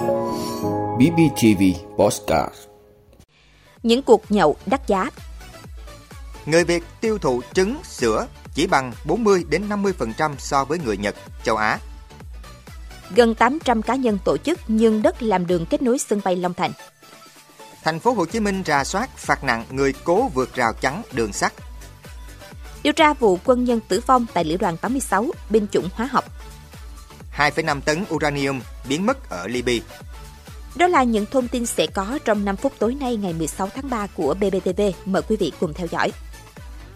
BBTV Postcard Những cuộc nhậu đắt giá Người Việt tiêu thụ trứng, sữa chỉ bằng 40 đến 50% so với người Nhật, châu Á. Gần 800 cá nhân tổ chức nhưng đất làm đường kết nối sân bay Long Thành. Thành phố Hồ Chí Minh ra soát phạt nặng người cố vượt rào chắn đường sắt. Điều tra vụ quân nhân tử vong tại Lữ đoàn 86, binh chủng hóa học. 2,5 tấn uranium biến mất ở Libya. Đó là những thông tin sẽ có trong 5 phút tối nay ngày 16 tháng 3 của BBTV. Mời quý vị cùng theo dõi.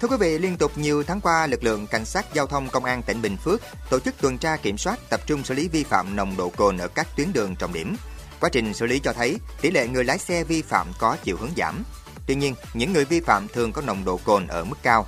Thưa quý vị, liên tục nhiều tháng qua, lực lượng cảnh sát giao thông công an tỉnh Bình Phước tổ chức tuần tra kiểm soát tập trung xử lý vi phạm nồng độ cồn ở các tuyến đường trọng điểm. Quá trình xử lý cho thấy tỷ lệ người lái xe vi phạm có chiều hướng giảm. Tuy nhiên, những người vi phạm thường có nồng độ cồn ở mức cao.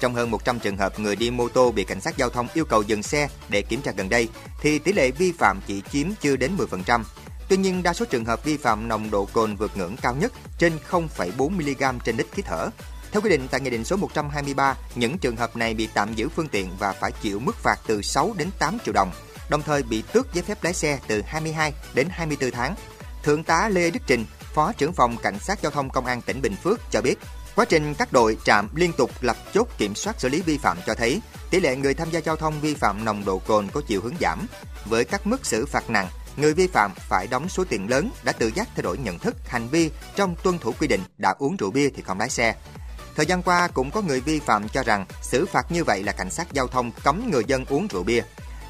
Trong hơn 100 trường hợp người đi mô tô bị cảnh sát giao thông yêu cầu dừng xe để kiểm tra gần đây, thì tỷ lệ vi phạm chỉ chiếm chưa đến 10%. Tuy nhiên, đa số trường hợp vi phạm nồng độ cồn vượt ngưỡng cao nhất trên 0,4 mg trên lít khí thở. Theo quy định tại Nghị định số 123, những trường hợp này bị tạm giữ phương tiện và phải chịu mức phạt từ 6 đến 8 triệu đồng, đồng thời bị tước giấy phép lái xe từ 22 đến 24 tháng. Thượng tá Lê Đức Trình, Phó trưởng phòng Cảnh sát Giao thông Công an tỉnh Bình Phước cho biết, quá trình các đội trạm liên tục lập chốt kiểm soát xử lý vi phạm cho thấy tỷ lệ người tham gia giao thông vi phạm nồng độ cồn có chiều hướng giảm. Với các mức xử phạt nặng, người vi phạm phải đóng số tiền lớn đã tự giác thay đổi nhận thức, hành vi trong tuân thủ quy định đã uống rượu bia thì không lái xe. Thời gian qua cũng có người vi phạm cho rằng xử phạt như vậy là cảnh sát giao thông cấm người dân uống rượu bia.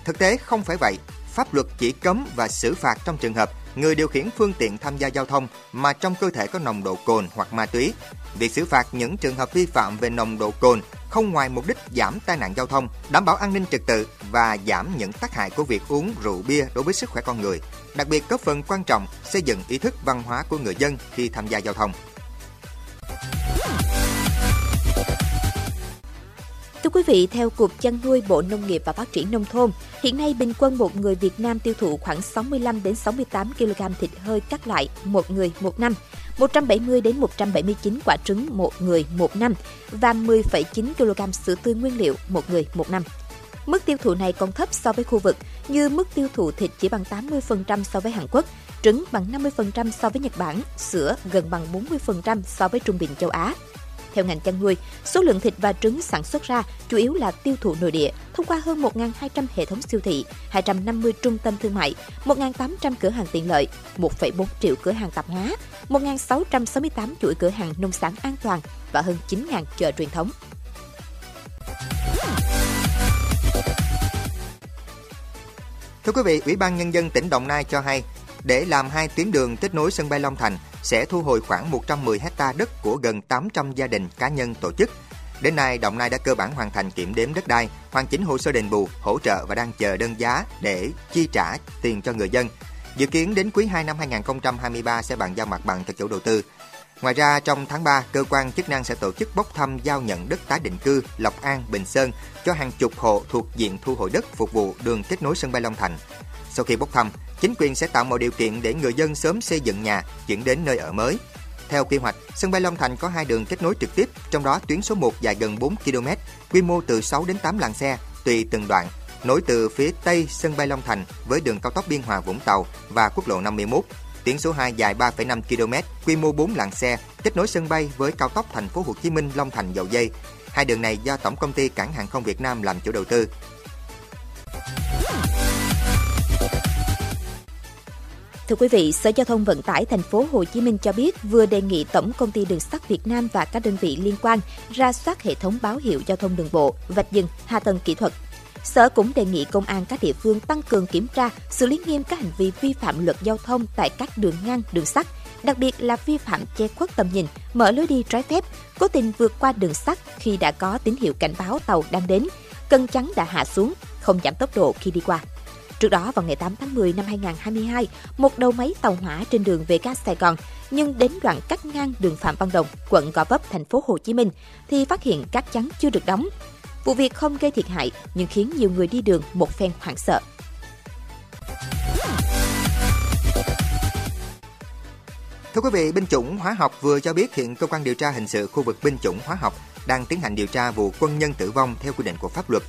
Thực tế không phải vậy, pháp luật chỉ cấm và xử phạt trong trường hợp người điều khiển phương tiện tham gia giao thông mà trong cơ thể có nồng độ cồn hoặc ma túy. Việc xử phạt những trường hợp vi phạm về nồng độ cồn không ngoài mục đích giảm tai nạn giao thông, đảm bảo an ninh trật tự và giảm những tác hại của việc uống rượu bia đối với sức khỏe con người. Đặc biệt góp phần quan trọng xây dựng ý thức văn hóa của người dân khi tham gia giao thông. Thưa quý vị, theo Cục Chăn nuôi Bộ Nông nghiệp và Phát triển Nông thôn, hiện nay bình quân một người Việt Nam tiêu thụ khoảng 65 đến 68 kg thịt hơi các loại một người một năm, 170 đến 179 quả trứng một người một năm và 10,9 kg sữa tươi nguyên liệu một người một năm. Mức tiêu thụ này còn thấp so với khu vực, như mức tiêu thụ thịt chỉ bằng 80% so với Hàn Quốc, trứng bằng 50% so với Nhật Bản, sữa gần bằng 40% so với trung bình châu Á. Theo ngành chăn nuôi, số lượng thịt và trứng sản xuất ra chủ yếu là tiêu thụ nội địa thông qua hơn 1.200 hệ thống siêu thị, 250 trung tâm thương mại, 1.800 cửa hàng tiện lợi, 1,4 triệu cửa hàng tạp hóa, 1.668 chuỗi cửa hàng nông sản an toàn và hơn 9.000 chợ truyền thống. Thưa quý vị, Ủy ban Nhân dân tỉnh Đồng Nai cho hay, để làm hai tuyến đường kết nối sân bay Long Thành sẽ thu hồi khoảng 110 hecta đất của gần 800 gia đình cá nhân tổ chức. Đến nay, Đồng Nai đã cơ bản hoàn thành kiểm đếm đất đai, hoàn chỉnh hồ sơ đền bù, hỗ trợ và đang chờ đơn giá để chi trả tiền cho người dân. Dự kiến đến quý 2 năm 2023 sẽ bàn giao mặt bằng cho chủ đầu tư. Ngoài ra, trong tháng 3, cơ quan chức năng sẽ tổ chức bốc thăm giao nhận đất tái định cư Lộc An, Bình Sơn cho hàng chục hộ thuộc diện thu hồi đất phục vụ đường kết nối sân bay Long Thành. Sau khi bốc thăm, chính quyền sẽ tạo mọi điều kiện để người dân sớm xây dựng nhà, chuyển đến nơi ở mới. Theo quy hoạch, sân bay Long Thành có hai đường kết nối trực tiếp, trong đó tuyến số 1 dài gần 4 km, quy mô từ 6 đến 8 làn xe, tùy từng đoạn, nối từ phía tây sân bay Long Thành với đường cao tốc Biên Hòa Vũng Tàu và quốc lộ 51. Tuyến số 2 dài 3,5 km, quy mô 4 làn xe, kết nối sân bay với cao tốc Thành phố Hồ Chí Minh Long Thành Dầu Dây. Hai đường này do Tổng công ty Cảng hàng không Việt Nam làm chủ đầu tư. Thưa quý vị, Sở Giao thông Vận tải thành phố Hồ Chí Minh cho biết vừa đề nghị Tổng công ty Đường sắt Việt Nam và các đơn vị liên quan ra soát hệ thống báo hiệu giao thông đường bộ, vạch dừng, hạ tầng kỹ thuật. Sở cũng đề nghị công an các địa phương tăng cường kiểm tra, xử lý nghiêm các hành vi vi phạm luật giao thông tại các đường ngang, đường sắt, đặc biệt là vi phạm che khuất tầm nhìn, mở lối đi trái phép, cố tình vượt qua đường sắt khi đã có tín hiệu cảnh báo tàu đang đến, cân chắn đã hạ xuống, không giảm tốc độ khi đi qua. Trước đó vào ngày 8 tháng 10 năm 2022, một đầu máy tàu hỏa trên đường về ga Sài Gòn nhưng đến đoạn cắt ngang đường Phạm Văn Đồng, quận Gò Vấp, thành phố Hồ Chí Minh thì phát hiện các chắn chưa được đóng. Vụ việc không gây thiệt hại nhưng khiến nhiều người đi đường một phen hoảng sợ. Thưa quý vị, binh chủng hóa học vừa cho biết hiện cơ quan điều tra hình sự khu vực binh chủng hóa học đang tiến hành điều tra vụ quân nhân tử vong theo quy định của pháp luật.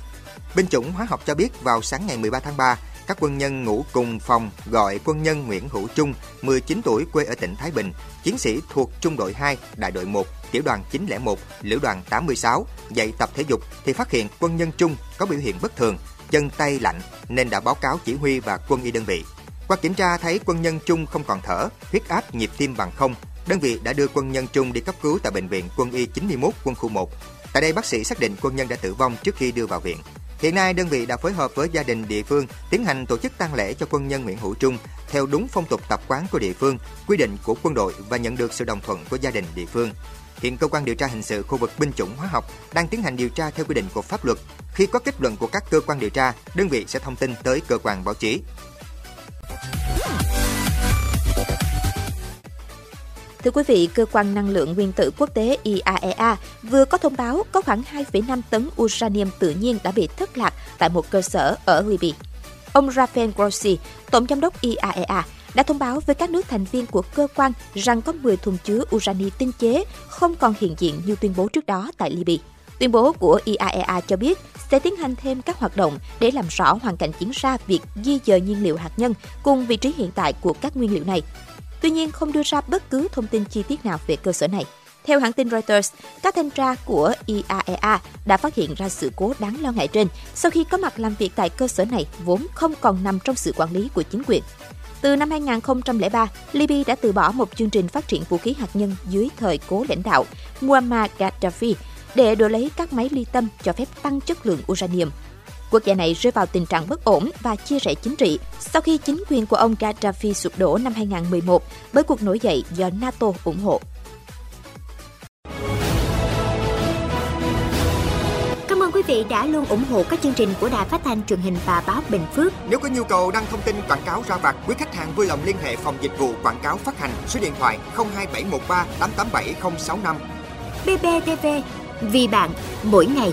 Binh chủng hóa học cho biết vào sáng ngày 13 tháng 3, các quân nhân ngủ cùng phòng gọi quân nhân Nguyễn Hữu Trung, 19 tuổi quê ở tỉnh Thái Bình, chiến sĩ thuộc Trung đội 2, Đại đội 1, Tiểu đoàn 901, Lữ đoàn 86 dạy tập thể dục thì phát hiện quân nhân Trung có biểu hiện bất thường, chân tay lạnh nên đã báo cáo chỉ huy và quân y đơn vị. Qua kiểm tra thấy quân nhân Trung không còn thở, huyết áp nhịp tim bằng không, đơn vị đã đưa quân nhân Trung đi cấp cứu tại bệnh viện quân y 91 quân khu 1. Tại đây bác sĩ xác định quân nhân đã tử vong trước khi đưa vào viện. Hiện nay đơn vị đã phối hợp với gia đình địa phương tiến hành tổ chức tang lễ cho quân nhân Nguyễn Hữu Trung theo đúng phong tục tập quán của địa phương, quy định của quân đội và nhận được sự đồng thuận của gia đình địa phương. Hiện cơ quan điều tra hình sự khu vực binh chủng hóa học đang tiến hành điều tra theo quy định của pháp luật. Khi có kết luận của các cơ quan điều tra, đơn vị sẽ thông tin tới cơ quan báo chí. Thưa quý vị, Cơ quan Năng lượng Nguyên tử Quốc tế IAEA vừa có thông báo có khoảng 2,5 tấn uranium tự nhiên đã bị thất lạc tại một cơ sở ở Libya. Ông Rafael Grossi, Tổng giám đốc IAEA, đã thông báo với các nước thành viên của cơ quan rằng có 10 thùng chứa urani tinh chế không còn hiện diện như tuyên bố trước đó tại Libya. Tuyên bố của IAEA cho biết sẽ tiến hành thêm các hoạt động để làm rõ hoàn cảnh diễn ra việc di dời nhiên liệu hạt nhân cùng vị trí hiện tại của các nguyên liệu này tuy nhiên không đưa ra bất cứ thông tin chi tiết nào về cơ sở này. Theo hãng tin Reuters, các thanh tra của IAEA đã phát hiện ra sự cố đáng lo ngại trên sau khi có mặt làm việc tại cơ sở này vốn không còn nằm trong sự quản lý của chính quyền. Từ năm 2003, Libya đã từ bỏ một chương trình phát triển vũ khí hạt nhân dưới thời cố lãnh đạo Muammar Gaddafi để đổi lấy các máy ly tâm cho phép tăng chất lượng uranium Quốc gia này rơi vào tình trạng bất ổn và chia rẽ chính trị sau khi chính quyền của ông Gaddafi sụp đổ năm 2011 bởi cuộc nổi dậy do NATO ủng hộ. Cảm ơn quý vị đã luôn ủng hộ các chương trình của Đài Phát thanh truyền hình và báo Bình Phước. Nếu có nhu cầu đăng thông tin quảng cáo ra vặt, quý khách hàng vui lòng liên hệ phòng dịch vụ quảng cáo phát hành số điện thoại 02713 887065. BBTV vì bạn mỗi ngày.